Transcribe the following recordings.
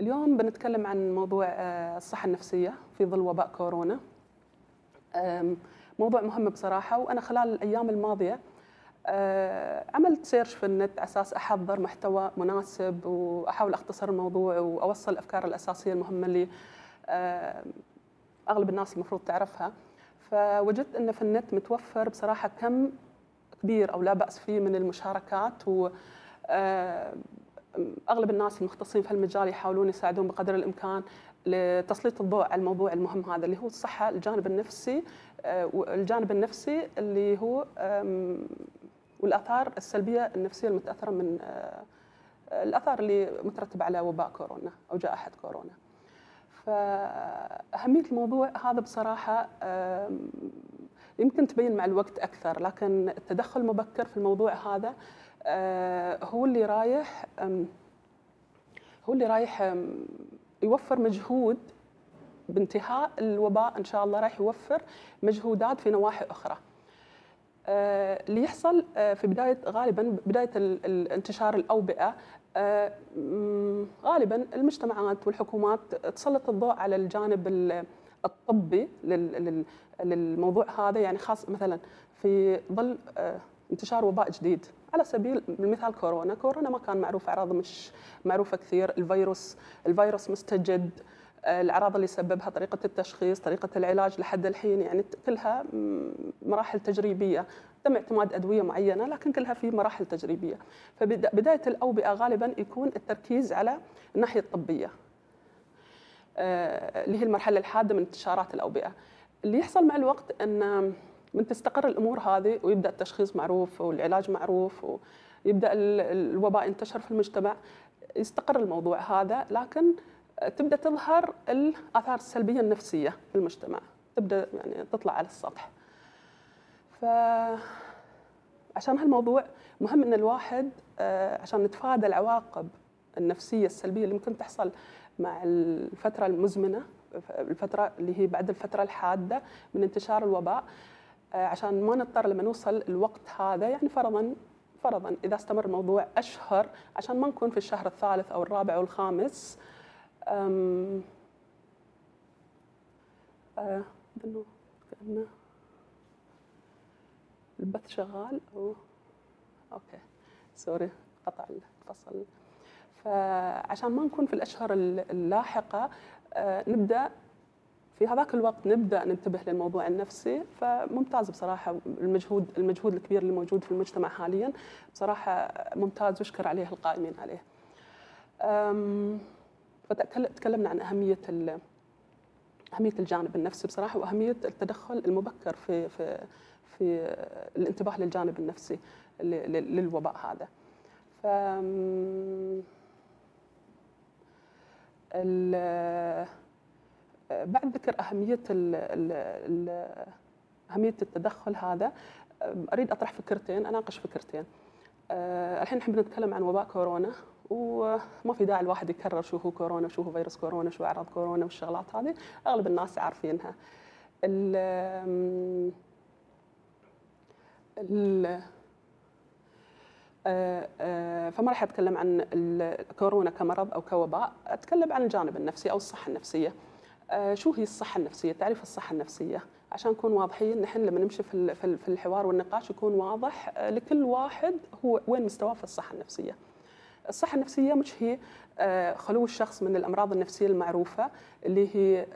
اليوم بنتكلم عن موضوع آه، الصحة النفسية في ظل وباء كورونا. موضوع مهم بصراحة وأنا خلال الأيام الماضية آه، عملت سيرش في النت على أساس أحضر محتوى مناسب وأحاول أختصر الموضوع وأوصل الأفكار الأساسية المهمة اللي أغلب الناس المفروض تعرفها. فوجدت أن في النت متوفر بصراحة كم كبير أو لا بأس فيه من المشاركات و أغلب الناس المختصين في هالمجال يحاولون يساعدون بقدر الإمكان لتسليط الضوء على الموضوع المهم هذا اللي هو الصحة الجانب النفسي آه، والجانب النفسي اللي هو والآثار السلبية النفسية المتأثرة من آه، الآثار اللي مترتبة على وباء كورونا أو جائحة كورونا. فأهمية الموضوع هذا بصراحة يمكن تبين مع الوقت أكثر لكن التدخل المبكر في الموضوع هذا هو اللي رايح هو اللي رايح يوفر مجهود بانتهاء الوباء إن شاء الله راح يوفر مجهودات في نواحي أخرى. آه، اللي يحصل آه، في بداية غالبا بداية انتشار الأوبئة آه، غالبا المجتمعات والحكومات تسلط الضوء على الجانب ال- الطبي لل- لل- للموضوع هذا يعني خاص مثلا في ظل آه، انتشار وباء جديد على سبيل المثال كورونا. كورونا ما كان معروف أعراض مش معروفة كثير. الفيروس الفيروس مستجد. الأعراض اللي سببها طريقة التشخيص طريقة العلاج لحد الحين يعني كلها مراحل تجريبية. تم اعتماد أدوية معينة لكن كلها في مراحل تجريبية. فبدايه الأوبئة غالبا يكون التركيز على الناحية الطبية آه، اللي هي المرحلة الحادة من انتشارات الأوبئة. اللي يحصل مع الوقت إن من تستقر الأمور هذه ويبدأ التشخيص معروف والعلاج معروف ويبدأ ال- الوباء ينتشر في المجتمع. يستقر الموضوع هذا لكن تبدأ تظهر الآثار السلبية النفسية في المجتمع. تبدأ يعني تطلع على السطح. ف عشان هالموضوع مهم إن الواحد آه، عشان نتفادى العواقب النفسية السلبية اللي ممكن تحصل مع الفترة المزمنة الفترة اللي هي بعد الفترة الحادة من انتشار الوباء. عشان ما نضطر لما نوصل الوقت هذا يعني فرضا فرضا إذا استمر الموضوع أشهر عشان ما نكون في الشهر الثالث أو الرابع أو الخامس. أم آه البث شغال أو أوكي سوري قطع الفصل. فعشان ما نكون في الأشهر اللاحقة آه نبدأ في هذاك الوقت نبدأ ننتبه للموضوع النفسي فممتاز بصراحة المجهود المجهود الكبير اللي موجود في المجتمع حاليا بصراحة ممتاز وأشكر عليه القائمين عليه. أم، فتكلمنا عن أهمية أهمية الجانب النفسي بصراحة وأهمية التدخل المبكر في في في الانتباه للجانب النفسي للوباء هذا. ف ال- بعد ذكر أهمية ال ال ال أهمية التدخل هذا أريد أطرح فكرتين أناقش فكرتين. أه، الحين نحب نتكلم عن وباء كورونا وما في داعي الواحد يكرر شو هو كورونا شو هو فيروس كورونا شو أعراض كورونا والشغلات هذه أغلب الناس عارفينها. ال ال آه، آه، فما راح أتكلم عن ال- كورونا كمرض أو كوباء، أتكلم عن الجانب النفسي أو الصحة النفسية. آه، شو هي الصحة النفسية؟ تعريف الصحة النفسية عشان نكون واضحين نحن لما نمشي في ال- في ال- في الحوار والنقاش يكون واضح آه، لكل واحد هو وين مستواه في الصحة النفسية. الصحة النفسية مش هي آه، خلو الشخص من الأمراض النفسية المعروفة اللي هي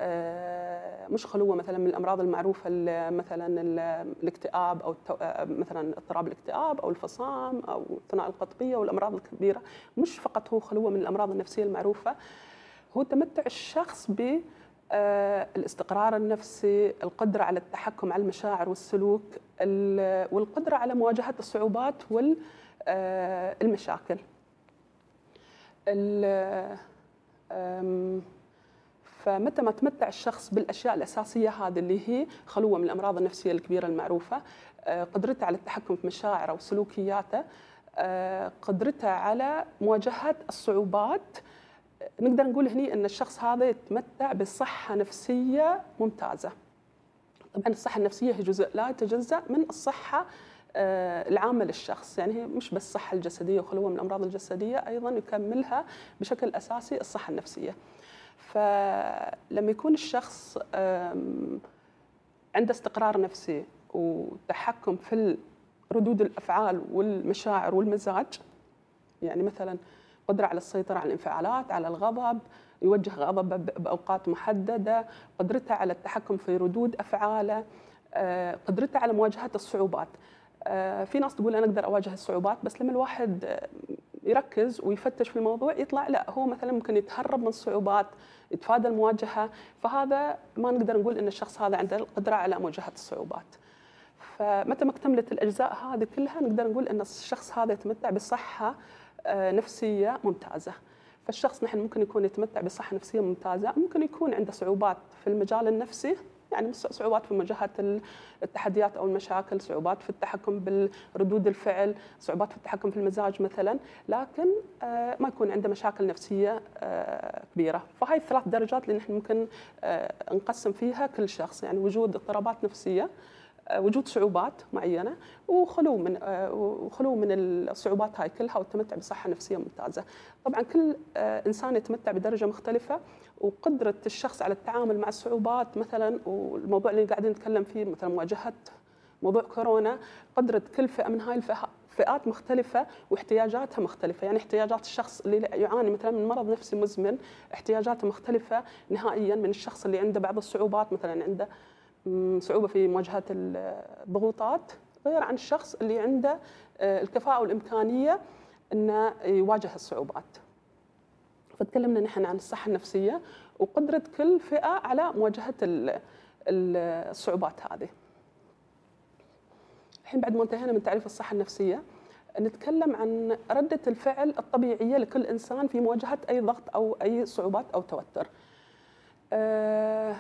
مش خلوة مثلا من الأمراض المعروفة ال- مثلا ال- الاكتئاب أو مثلا اضطراب الاكتئاب أو الفصام أو الثنائي القطبية والأمراض الكبيرة مش فقط هو خلوة من الأمراض النفسية المعروفة هو تمتع الشخص ب الاستقرار النفسي، القدرة على التحكم على المشاعر والسلوك، ال- والقدرة على مواجهة الصعوبات والمشاكل. ال- أم، فمتى ما تمتع الشخص بالأشياء الأساسية هذه اللي هي خلوه من الأمراض النفسية الكبيرة المعروفة آه، قدرته على التحكم في مشاعره وسلوكياته آه، قدرته على مواجهة الصعوبات آه، نقدر نقول هني إن الشخص هذا يتمتع بصحة نفسية ممتازة. طبعا الصحة النفسية هي جزء لا يتجزأ من الصحة آه، العامة للشخص. يعني هي مش بس الصحه الجسدية وخلوه من الأمراض الجسدية أيضا يكملها بشكل أساسي الصحة النفسية. فلما يكون الشخص عنده استقرار نفسي وتحكم في ردود الأفعال والمشاعر والمزاج يعني مثلا قدرة على السيطرة على الانفعالات على الغضب يوجه غضبه بأوقات محددة قدرته على التحكم في ردود أفعاله آه، قدرته على مواجهة الصعوبات. آه، في ناس تقول أنا أقدر أواجه الصعوبات بس لما الواحد يركز ويفتش في الموضوع يطلع لا هو مثلا ممكن يتهرب من الصعوبات يتفادى المواجهة فهذا ما نقدر نقول إن الشخص هذا عنده القدرة على مواجهة الصعوبات. فمتى ما اكتملت الأجزاء هذه كلها نقدر نقول إن الشخص هذا يتمتع آه، نفسية ممتازة. فالشخص نحن ممكن يكون يتمتع بصحة نفسية ممتازة ممكن يكون عنده صعوبات في المجال النفسي يعني صعوبات في مواجهه التحديات أو المشاكل، صعوبات في التحكم بالردود الفعل، صعوبات في التحكم في المزاج مثلا، لكن آه، ما يكون عنده مشاكل نفسية آه، كبيرة، فهاي الثلاث درجات اللي نحن ممكن نقسم فيها كل شخص، يعني وجود اضطرابات نفسية آه، وجود صعوبات معينة وخلو من وخلو من الصعوبات هاي كلها والتمتع بصحة نفسية ممتازة. طبعا كل إنسان يتمتع بدرجة مختلفة وقدرة الشخص على التعامل مع الصعوبات مثلا والموضوع اللي قاعدين نتكلم فيه مثلا مواجهة موضوع كورونا قدرة كل فئة من هاي فئات مختلفة واحتياجاتها مختلفة يعني احتياجات الشخص اللي يعاني مثلا من مرض نفسي مزمن احتياجاته مختلفة نهائيا من الشخص اللي عنده بعض الصعوبات مثلا عنده صعوبة في مواجهة الضغوطات غير عن الشخص اللي عنده آه، الكفاءة والإمكانية أنه يواجه الصعوبات. فتكلمنا نحن عن الصحة النفسية وقدرة كل فئة على مواجهة الصعوبات هذه. الحين بعد ما انتهينا من تعريف الصحة النفسية نتكلم عن ردة الفعل الطبيعية لكل إنسان في مواجهة أي ضغط أو أي صعوبات أو توتر. أه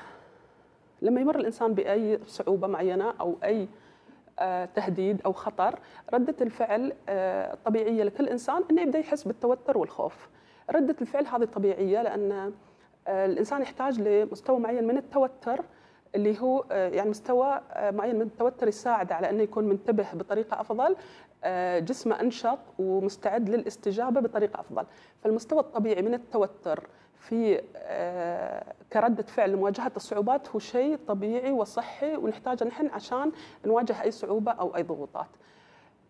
لما يمر الإنسان بأي صعوبة معينة أو أي آه، تهديد أو خطر ردة الفعل آه، الطبيعيه لكل إنسان إنه يبدأ يحس بالتوتر والخوف. ردة الفعل هذه طبيعية لأن آه، الإنسان يحتاج لمستوى معين من التوتر اللي هو يعني مستوى معين من التوتر يساعد على إنه يكون منتبه بطريقة أفضل جسمه أنشط ومستعد للاستجابة بطريقة أفضل. فالمستوى الطبيعي من التوتر في آه، كردة فعل لمواجهة الصعوبات هو شيء طبيعي وصحي ونحتاجه نحن عشان نواجه أي صعوبة أو أي ضغوطات.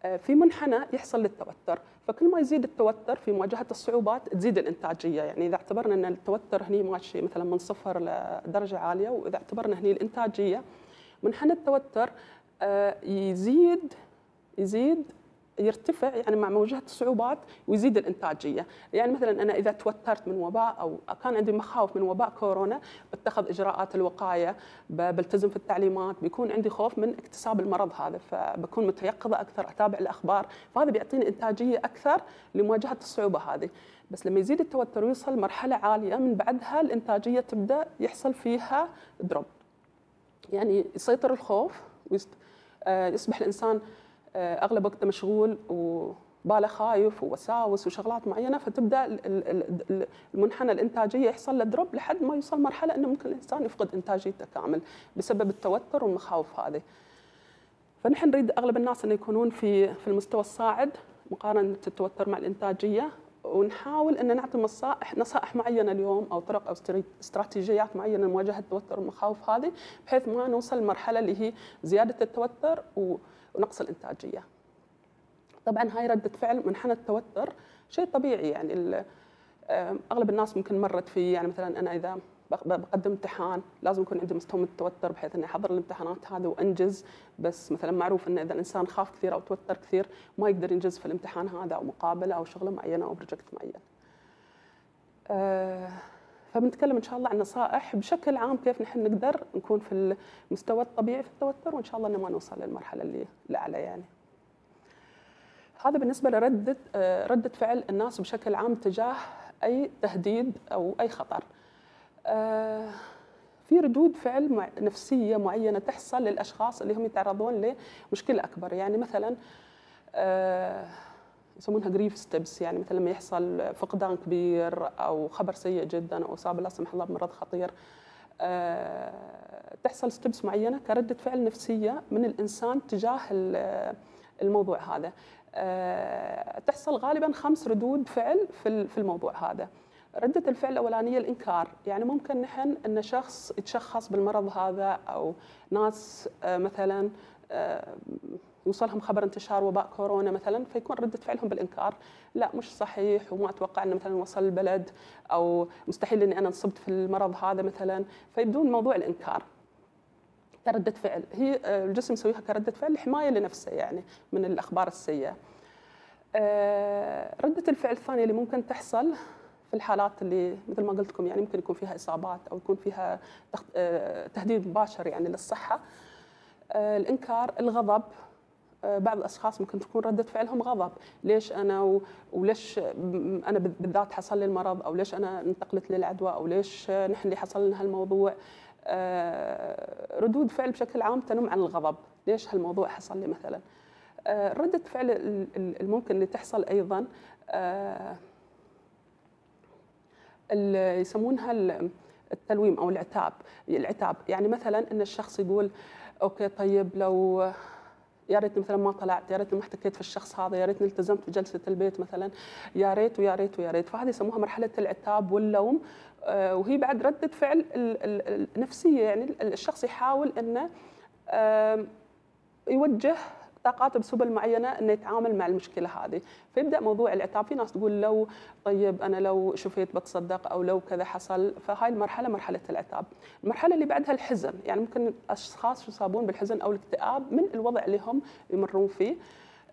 آه، في منحنى يحصل للتوتر فكل ما يزيد التوتر في مواجهة الصعوبات تزيد الإنتاجية. يعني إذا اعتبرنا أن التوتر هني ماشي مثلا من صفر لدرجة عالية وإذا اعتبرنا هني الإنتاجية منحنى التوتر آه، يزيد يزيد يرتفع يعني مع مواجهه الصعوبات ويزيد الإنتاجية، يعني مثلا أنا إذا توترت من وباء أو كان عندي مخاوف من وباء كورونا بتخذ إجراءات الوقاية، بلتزم في التعليمات، بيكون عندي خوف من اكتساب المرض هذا فبكون متيقظة أكثر، أتابع الأخبار، فهذا بيعطيني إنتاجية أكثر لمواجهة الصعوبة هذه. بس لما يزيد التوتر ويوصل مرحلة عالية من بعدها الإنتاجية تبدأ يحصل فيها drop. يعني يسيطر الخوف ويصبح آه، الإنسان أغلب وقته مشغول وباله خايف ووساوس وشغلات معينة فتبدأ المنحنى الإنتاجية يحصل له drop لحد ما يوصل مرحلة إنه ممكن الإنسان يفقد إنتاجيته كامل بسبب التوتر والمخاوف هذه. فنحن نريد أغلب الناس ان يكونون في في المستوى الصاعد مقارنة التوتر مع الإنتاجية ونحاول ان نعطي نصائح نصائح معينة اليوم أو طرق أو استراتيجيات معينة لمواجهة التوتر والمخاوف هذه بحيث ما نوصل لمرحلة اللي هي زيادة التوتر ونقص الإنتاجية. طبعا هاي ردة فعل منحنى التوتر شيء طبيعي يعني أغلب الناس ممكن مرت فيه يعني مثلا أنا إذا بقدم امتحان لازم يكون عندي مستوى من التوتر بحيث إني أحضر الامتحانات هذه وأنجز بس مثلا معروف إن إذا الإنسان خاف كثير أو توتر كثير ما يقدر ينجز في الامتحان هذا أو مقابلة أو شغلة معينة أو بروجكت معين. أه فبنتكلم إن شاء الله عن نصائح بشكل عام كيف نحن نقدر نكون في المستوى الطبيعي في التوتر وإن شاء الله انه ما نوصل للمرحلة اللي الاعلى يعني. هذا بالنسبة لردة آه، ردة فعل الناس بشكل عام تجاه أي تهديد أو أي خطر. آه، في ردود فعل نفسية معينة تحصل للأشخاص اللي هم يتعرضون لمشكلة أكبر. يعني مثلا آه، يسمونها grief steps يعني مثلا لما يحصل فقدان كبير أو خبر سيء جدا أو إصابة لا سمح الله بمرض خطير أه تحصل steps معينة كردة فعل نفسية من الإنسان تجاه الموضوع هذا. آه، تحصل غالبا خمس ردود فعل في الموضوع هذا. ردة الفعل الأولانية الإنكار. يعني ممكن نحن أن شخص يتشخص بالمرض هذا أو ناس آه، مثلا آه، يوصلهم خبر انتشار وباء كورونا مثلا فيكون ردة فعلهم بالإنكار. لا مش صحيح وما أتوقع أنه مثلا وصل البلد أو مستحيل أني أنا انصبت في المرض هذا مثلا. فيبدون موضوع الإنكار. كردة فعل. هي آه، الجسم يسويها كردة فعل حماية لنفسه يعني من الأخبار السيئة. ردة الفعل الثانية اللي ممكن تحصل في الحالات اللي مثل ما قلت لكم يعني ممكن يكون فيها إصابات أو يكون فيها آه، تهديد مباشر يعني للصحة. آه، الإنكار الغضب. آه، بعض الأشخاص ممكن تكون ردة فعلهم غضب. ليش أنا وليش أنا بالذات حصل لي المرض؟ أو ليش أنا انتقلت للعدوى؟ أو ليش نحن اللي حصل لنا هالموضوع ردود فعل بشكل عام تنم عن الغضب. ليش هالموضوع حصل لي مثلا؟ ردة فعل الممكن اللي تحصل أيضا يسمونها التلويم أو العتاب العتاب. يعني مثلا إن الشخص يقول okay طيب لو يا ريتني مثلا ما طلعت يا ريتني ما احتكيت في الشخص هذا يا ريتني التزمت في جلسة البيت مثلا يا ريت ويا ريت ويا ريت. فهذه يسموها مرحلة العتاب واللوم. آه، وهي بعد ردة فعل النفسية. يعني الشخص يحاول إنه يوجه طاقاته بسبل معينة إنه يتعامل مع المشكلة هذه. فيبدأ موضوع العتاب في ناس تقول لو طيب أنا لو شفيت بتصدق أو لو كذا حصل فهاي المرحلة مرحلة العتاب المرحلة اللي بعدها الحزن. يعني ممكن أشخاص يصابون بالحزن أو الاكتئاب من الوضع اللي هم يمرون فيه.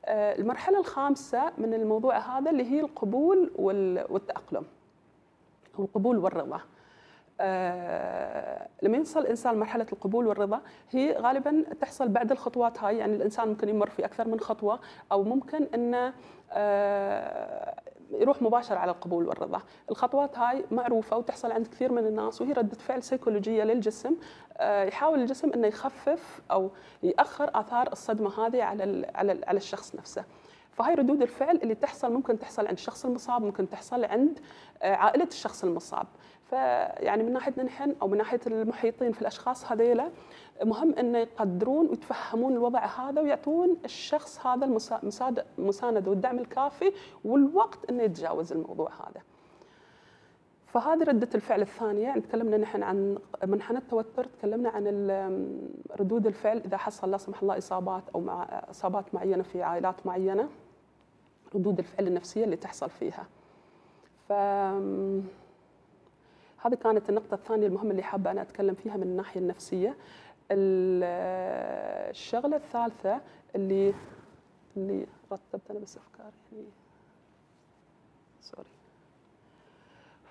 آه، المرحلة الخامسة من الموضوع هذا اللي هي القبول والتأقلم. القبول والرضا. آه لما يوصل الإنسان لمرحلة القبول والرضا هي غالبا تحصل بعد الخطوات هاي. يعني الإنسان ممكن يمر في أكثر من خطوة أو ممكن إنه آه يروح مباشر على القبول والرضا. الخطوات هاي معروفة وتحصل عند كثير من الناس وهي ردة فعل سيكولوجية للجسم. آه، يحاول الجسم أنه يخفف أو يأخر آثار الصدمة هذه على على الشخص نفسه. فهاي ردود الفعل اللي تحصل ممكن تحصل عند الشخص المصاب ممكن تحصل عند عائلة الشخص المصاب. فيعني من ناحيتنا نحن أو من ناحية المحيطين في الأشخاص هذيلا مهم انه يقدرون ويتفهمون الوضع هذا ويعطون الشخص هذا المسانده والدعم الكافي والوقت انه يتجاوز الموضوع هذا. فهذه ردة الفعل الثانية يعني تكلمنا نحن عن منحنى التوتر تكلمنا عن ردود الفعل إذا حصل لا سمح الله إصابات أو مع إصابات معينة في عائلات معينة ردود الفعل النفسية اللي تحصل فيها ف هذه كانت النقطة الثانية المهمة اللي حابة أنا أتكلم فيها من الناحية النفسية. الشغلة الثالثة اللي اللي رتبت أنا بس أفكار يعني. sorry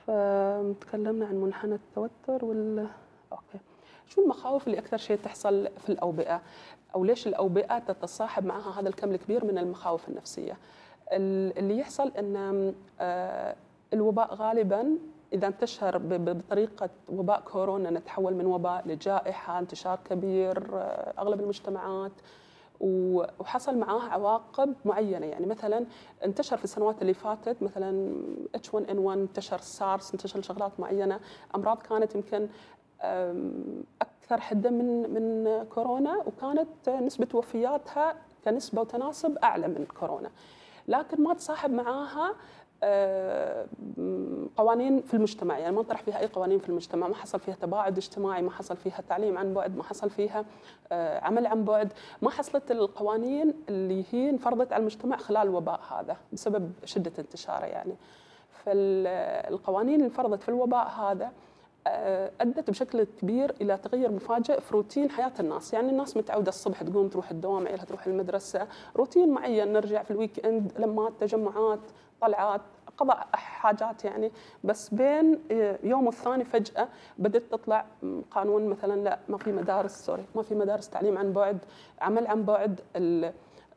فتكلمنا عن منحنى التوتر وال okay. شو المخاوف اللي أكثر شيء تحصل في الأوبئة؟ أو ليش الأوبئة تتصاحب معها هذا الكم الكبير من المخاوف النفسية؟ اللي يحصل أن آه، الوباء غالبا إذا انتشر بطريقة وباء كورونا نتحول من وباء لجائحة انتشار كبير آه، أغلب المجتمعات وحصل معاه عواقب معينة. يعني مثلا انتشر في السنوات اللي فاتت مثلا H1N1 انتشر سارس انتشر شغلات معينة. أمراض كانت يمكن أكثر حده من من كورونا وكانت نسبة وفياتها كنسبة وتناسب أعلى من كورونا. لكن ما تصاحب معاها قوانين في المجتمع. يعني ما طرح فيها أي قوانين في المجتمع. ما حصل فيها تباعد اجتماعي ما حصل فيها تعليم عن بعد ما حصل فيها آه، عمل عن بعد. ما حصلت القوانين اللي هي انفرضت على المجتمع خلال الوباء هذا بسبب شدة انتشاره يعني. فالقوانين اللي انفرضت في الوباء هذا آه، أدت بشكل كبير إلى تغير مفاجئ في روتين حياة الناس، يعني الناس متعودة الصبح تقوم تروح الدوام عيالها تروح المدرسة، روتين معين نرجع في ال weekend لمات تجمعات طلعات. قضاء حاجات يعني. بس بين يوم والثاني فجأة بدأت تطلع قانون مثلا لا ما في مدارس sorry ما في مدارس تعليم عن بعد عمل عن بعد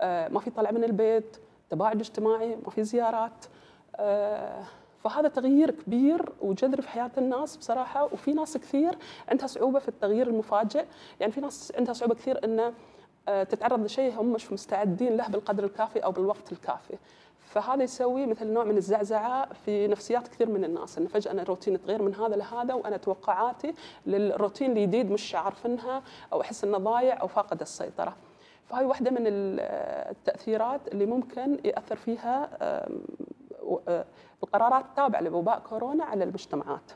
آه، ما في طلع من البيت تباعد اجتماعي ما في زيارات آه، فهذا تغيير كبير وجذري في حياة الناس بصراحة. وفي ناس كثير عندها صعوبة في التغيير المفاجئ. يعني في ناس عندها صعوبة كثير إنه آه، تتعرض لشيء هم مش مستعدين له بالقدر الكافي أو بالوقت الكافي. فهذا يسوي مثل نوع من الزعزعة في نفسيات كثير من الناس انه فجأة أنا الروتين يتغير من هذا لهذا وأنا توقعاتي للروتين الجديد مش عارفنها أو أحس إنه ضايع أو فاقد السيطرة. فهاي واحدة من التأثيرات اللي ممكن يأثر فيها القرارات التابعة لوباء كورونا على المجتمعات.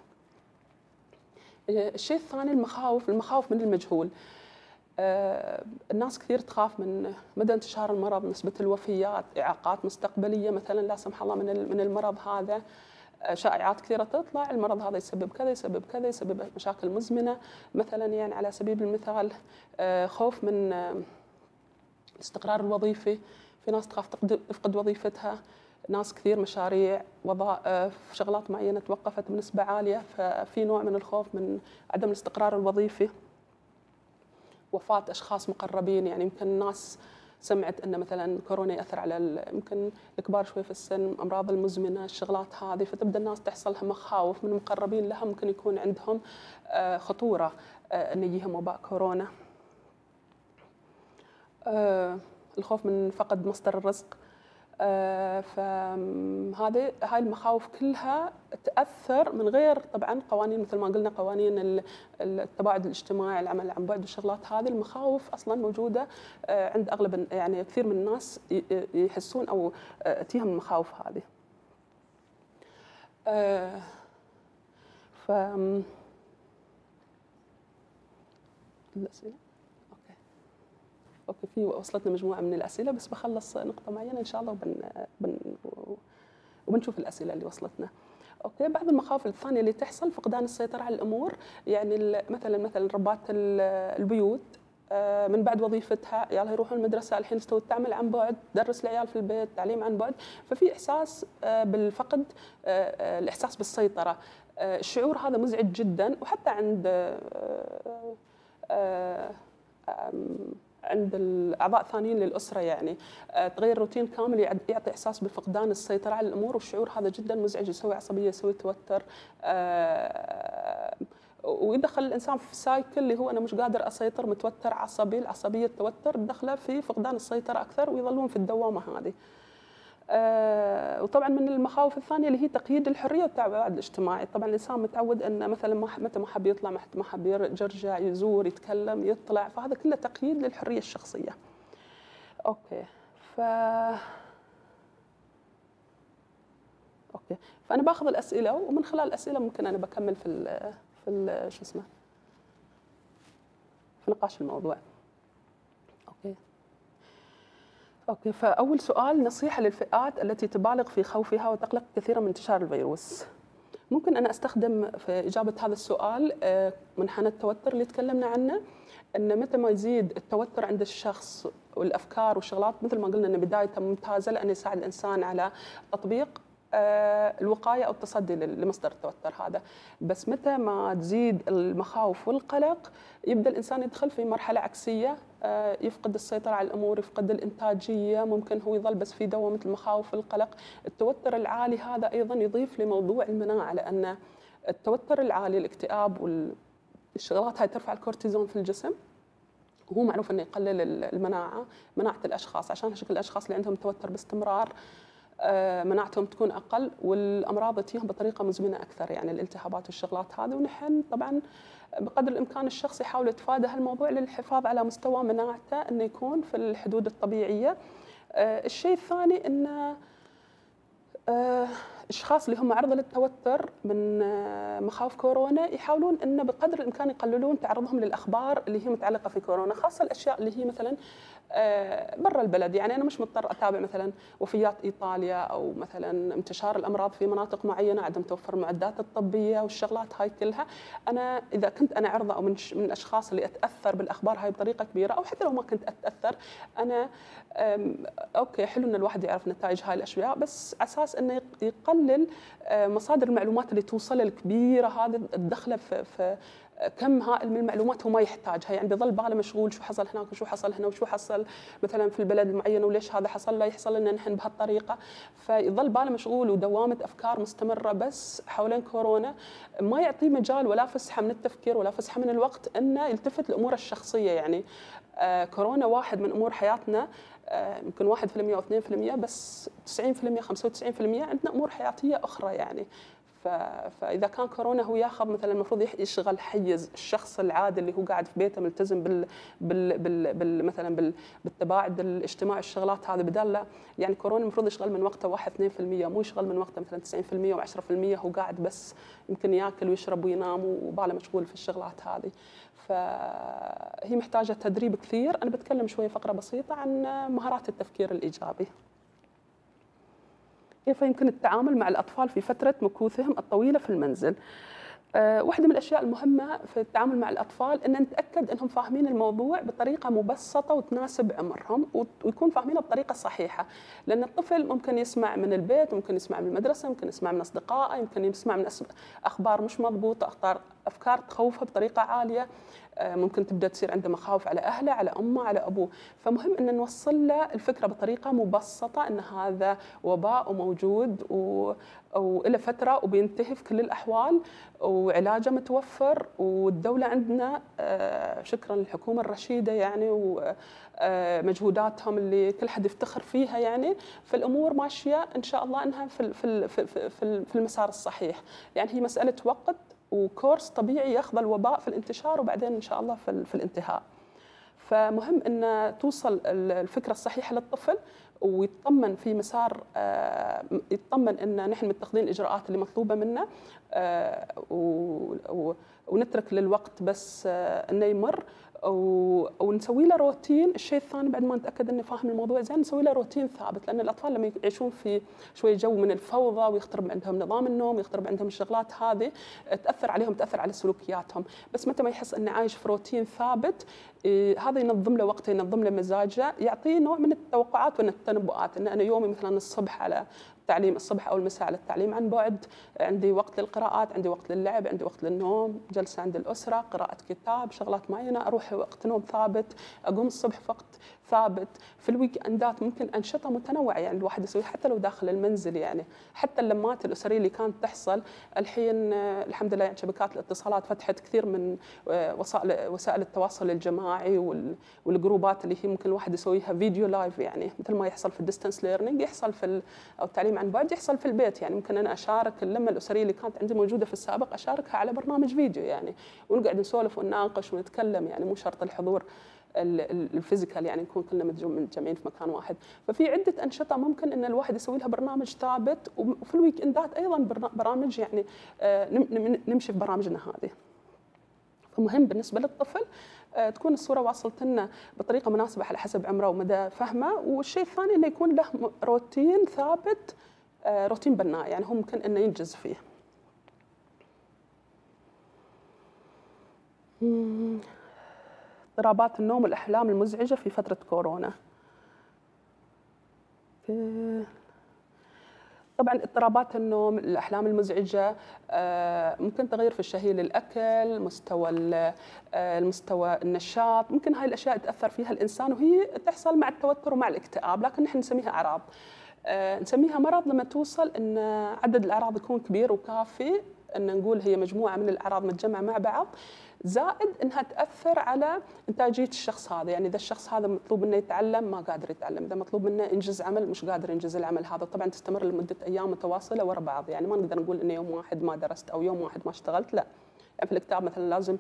الشيء الثاني المخاوف، المخاوف من المجهول. الناس كثير تخاف من مدى انتشار المرض، نسبة الوفيات، إعاقات مستقبلية مثلا لا سمح الله من من المرض هذا. شائعات كثيرة تطلع المرض هذا يسبب كذا يسبب كذا يسبب مشاكل مزمنة. مثلا يعني على سبيل المثال خوف من الاستقرار الوظيفي. في ناس تخاف تفقد وظيفتها. ناس كثير مشاريع وظائف شغلات معينة توقفت بنسبة عالية. ففي نوع من الخوف من عدم الاستقرار الوظيفي. وفاة أشخاص مقربين. يعني يمكن الناس سمعت إن مثلا كورونا يأثر على يمكن الكبار شوي في السن أمراض المزمنة الشغلات هذه فتبدأ الناس تحصل لها مخاوف من المقربين لها ممكن يكون عندهم آه، خطورة آه، إن يجيهم وباء كورونا. آه، الخوف من فقد مصدر الرزق. فهذه هاي المخاوف كلها تأثر من غير طبعا قوانين مثل ما قلنا قوانين التباعد الاجتماعي العمل عن بعد والشغلات هذه. المخاوف أصلا موجودة آه، عند أغلب يعني كثير من الناس يحسون أو تيهم المخاوف هذه. ف الاسئله okay في وصلتنا مجموعة من الأسئلة بس بخلص نقطة معينة إن شاء الله وبن بن وبنشوف الأسئلة اللي وصلتنا. okay بعض المخاوف الثانية اللي تحصل فقدان السيطرة على الأمور يعني مثلا مثلا ربات البيوت آه، من بعد وظيفتها عيالها يروحون المدرسة الحين استوت تعمل عن بعد تدرس العيال في البيت تعليم عن بعد ففي إحساس آه، بالفقد آه، الإحساس بالسيطرة الشعور هذا مزعج جدا وحتى عند عند الأعضاء الثانيين للأسرة يعني. آه، تغير روتين كامل يعطي إحساس بفقدان السيطرة على الأمور والشعور هذا جدا مزعج يسوي عصبية يسوي توتر. آه، ويدخل الإنسان في سايكل اللي هو أنا مش قادر أسيطر متوتر عصبي العصبية التوتر دخله في فقدان السيطرة أكثر ويظلون في الدوامة هذه. وطبعا من المخاوف الثانية اللي هي تقييد الحرية والتباعد الاجتماعي، طبعا الإنسان متعود انه مثلا متى ما حب يطلع متى ما حب يرجع يزور يتكلم يطلع فهذا كله تقييد للحرية الشخصية. okay ف okay فأنا باخذ الأسئلة ومن خلال الأسئلة ممكن أنا بكمل في ال في شو اسمه في نقاش الموضوع. أوكي فأول سؤال نصيحة للفئات التي تبالغ في خوفها وتقلق كثيرا من انتشار الفيروس. ممكن أنا أستخدم في إجابة هذا السؤال آه، منحنى التوتر اللي تكلمنا عنه إن متى ما يزيد التوتر عند الشخص والأفكار والشغلات مثل ما قلنا إن بدايته ممتازة لأنه يساعد الإنسان على تطبيق الوقاية أو التصدي لمصدر التوتر هذا. بس متى ما تزيد المخاوف والقلق يبدأ الإنسان يدخل في مرحلة عكسية آه، يفقد السيطرة على الأمور يفقد الإنتاجية ممكن هو يظل بس في دوامة المخاوف والقلق. التوتر العالي هذا أيضا يضيف لموضوع المناعة لأن التوتر العالي الاكتئاب والشغلات هاي ترفع الكورتيزون في الجسم. وهو معروف إنه يقلل المناعة مناعة الأشخاص عشان شكل الأشخاص اللي عندهم توتر باستمرار آه، مناعتهم تكون أقل والأمراض تجيهم بطريقة مزمنة أكثر يعني الالتهابات والشغلات هذه ونحن طبعا بقدر الإمكان الشخص يحاول يتفادى هالموضوع للحفاظ على مستوى مناعته إنه يكون في الحدود الطبيعية. آه، الشيء الثاني انه الاشخاص اللي هم عرضة للتوتر من آه، مخاوف كورونا يحاولون إنه بقدر الإمكان يقللون تعرضهم للأخبار اللي هي متعلقة في كورونا خاصة الأشياء اللي هي مثلا آه، برا البلد. يعني أنا مش مضطر أتابع مثلا وفيات إيطاليا أو مثلا انتشار الأمراض في مناطق معينة عدم توفر المعدات الطبية والشغلات هاي كلها. أنا إذا كنت أنا عرضة أو من من الأشخاص اللي أتأثر بالأخبار هاي بطريقة كبيرة أو حتى لو ما كنت أتأثر أنا أوكي حلو إن الواحد يعرف نتائج هاي الأشياء بس أساس إنه يقلل آه، مصادر المعلومات اللي توصل الكبيرة هذه الدخلة في كم هائل من المعلومات هو ما يحتاجها. يعني بيظل باله مشغول شو حصل هناك وشو حصل هنا وشو حصل مثلا في البلد المعين وليش هذا حصل لا يحصل لنا نحن بهالطريقة. فيظل باله مشغول ودوامة أفكار مستمرة بس حوالين كورونا ما يعطيه مجال ولا فسحة من التفكير ولا فسحة من الوقت إنه يلتفت لأموره الشخصية. يعني آه كورونا واحد من أمور حياتنا آه، يمكن 1% أو 2% بس 90% 95% عندنا أمور حياتية أخرى. يعني فاذا كان كورونا هو ياخذ مثلا المفروض يشغل حيز الشخص العادي اللي هو قاعد في بيته ملتزم بال, بال, بال, بال مثلا بال بالتباعد الاجتماعي الشغلات هذه. بدال لا يعني كورونا المفروض يشغل من وقته 1 2% مو يشغل من وقته مثلا 90% و10% هو قاعد بس يمكن ياكل ويشرب وينام وباله مشغول في الشغلات هذه. فهي محتاجة تدريب كثير. أنا بتكلم شوية فقرة بسيطة عن مهارات التفكير الإيجابي. كيف يمكن التعامل مع الأطفال في فترة مكوثهم الطويلة في المنزل؟ أه واحدة من الأشياء المهمة في التعامل مع الأطفال أن نتأكد أنهم فاهمين الموضوع بطريقة مبسطة وتناسب عمرهم ويكون فاهمينه بطريقة صحيحة. لأن الطفل ممكن يسمع من البيت ممكن يسمع من المدرسة ممكن يسمع من أصدقائه يمكن يسمع من أخبار مش مضبوطة أفكار تخوفه بطريقة عالية. آه، ممكن تبدأ تصير عنده مخاوف على أهله على أمه على أبوه. فمهم إن نوصل له الفكرة بطريقة مبسطة إن هذا وباء وموجود و وإلى فترة وبينتهي في كل الأحوال وعلاجه متوفر والدولة عندنا آه، شكرا للحكومة الرشيدة يعني ومجهوداتهم آه، اللي كل حد يفتخر فيها يعني. فالأمور ماشية إن شاء الله أنها في في المسار الصحيح. يعني هي مسألة وقت وكورس طبيعي ياخذ الوباء في الانتشار وبعدين إن شاء الله في, في الانتهاء. فمهم إن توصل الفكرة الصحيحة للطفل ويطمن في مسار آه، يطمن إن نحن متخذين الإجراءات اللي مطلوبة منا آه، ونترك للوقت بس آه، إنه يمر. ونسوي له روتين. الشيء الثاني بعد ما نتأكد إنه فاهم الموضوع زين نسوي له روتين ثابت لأن الأطفال لما يعيشون في شوي جو من الفوضى ويخترب عندهم نظام النوم يخترب عندهم الشغلات هذه تأثر عليهم تأثر على سلوكياتهم. بس متى ما يحس إنه عايش في روتين ثابت إيه، هذا ينظم له وقته ينظم له مزاجه يعطيه نوع من التوقعات والتنبؤات. إن أنا يومي مثلا الصبح على التعليم الصبح أو المساء على التعليم عن بعد. عندي وقت للقراءات عندي وقت للعب عندي وقت للنوم جلسة عند الأسرة قراءة كتاب شغلات معينة أروح وقت نوم ثابت أقوم الصبح في وقت ثابت في ال weekend ات ممكن أنشطة متنوعة يعني الواحد يسويها حتى لو داخل المنزل يعني. حتى اللمات الأسرية اللي كانت تحصل الحين الحمد لله يعني شبكات الاتصالات فتحت كثير من آه، وسائل وسائل التواصل الجماعي والجروبات اللي هي ممكن الواحد يسويها فيديو live يعني. مثل ما يحصل في ال distance learning يحصل في أو التعليم عن بعد يحصل في البيت يعني. ممكن أنا أشارك اللمة الأسرية اللي كانت عندي موجودة في السابق أشاركها على برنامج فيديو يعني. ونقعد نسولف ونناقش ونتكلم يعني مو شرط الحضور. ال physical يعني نكون كلنا متجمعين في مكان واحد. ففي عدة أنشطة ممكن إن الواحد يسوي لها برنامج ثابت وفي ال weekend ات أيضا برامج يعني آه، نمشي في برامجنا هذه. فمهم بالنسبة للطفل آه، تكون الصورة واصلت لنا بطريقة مناسبة على حسب عمره ومدى فهمه. والشيء الثاني إنه يكون له روتين ثابت آه، روتين بناء يعني هو ممكن إنه ينجز فيه. اضطرابات النوم والأحلام المزعجة في فترة كورونا. طبعا اضطرابات النوم الأحلام المزعجة آه، ممكن تغير في الشهية للأكل مستوى آه، المستوى النشاط. ممكن هاي الأشياء تأثر فيها الإنسان وهي تحصل مع التوتر ومع الاكتئاب لكن نحن نسميها أعراض. آه، نسميها مرض لما توصل إن عدد الأعراض يكون كبير وكافي إن نقول هي مجموعة من الأعراض متجمعة مع بعض. زائد إنها تأثر على إنتاجية الشخص هذا. يعني إذا الشخص هذا مطلوب منه يتعلم ما قادر يتعلم. إذا مطلوب منه ينجز عمل مش قادر ينجز العمل هذا. طبعا تستمر لمدة أيام متواصلة ورا بعض. يعني ما نقدر نقول إنه يوم واحد ما درست أو يوم واحد ما اشتغلت لا. يعني في الكتاب مثلا لازم